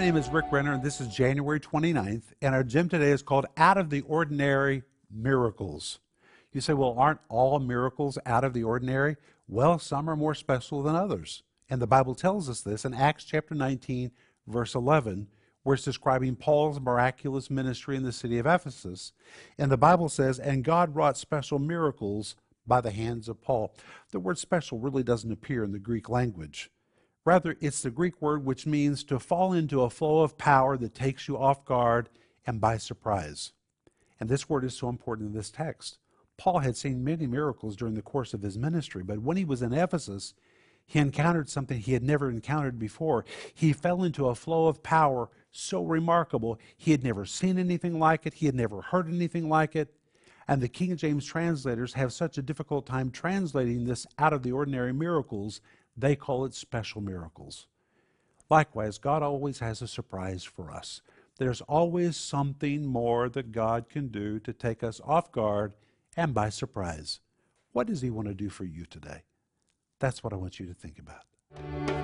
name is Rick Renner, and this is January 29th, and our gym today is called Out of the Ordinary Miracles. You say, well, aren't all miracles out of the ordinary? Well, some are more special than others. And the Bible tells us this in Acts chapter 19, verse 11, where it's describing Paul's miraculous ministry in the city of Ephesus. And the Bible says, And God wrought special miracles by the hands of Paul. The word special really doesn't appear in the Greek language. Rather, it's the Greek word which means to fall into a flow of power that takes you off guard and by surprise. And this word is so important in this text. Paul had seen many miracles during the course of his ministry, but when he was in Ephesus, he encountered something he had never encountered before. He fell into a flow of power so remarkable. He had never seen anything like it, he had never heard anything like it. And the King James translators have such a difficult time translating this out of the ordinary miracles, they call it special miracles. Likewise, God always has a surprise for us. There's always something more that God can do to take us off guard and by surprise. What does He want to do for you today? That's what I want you to think about.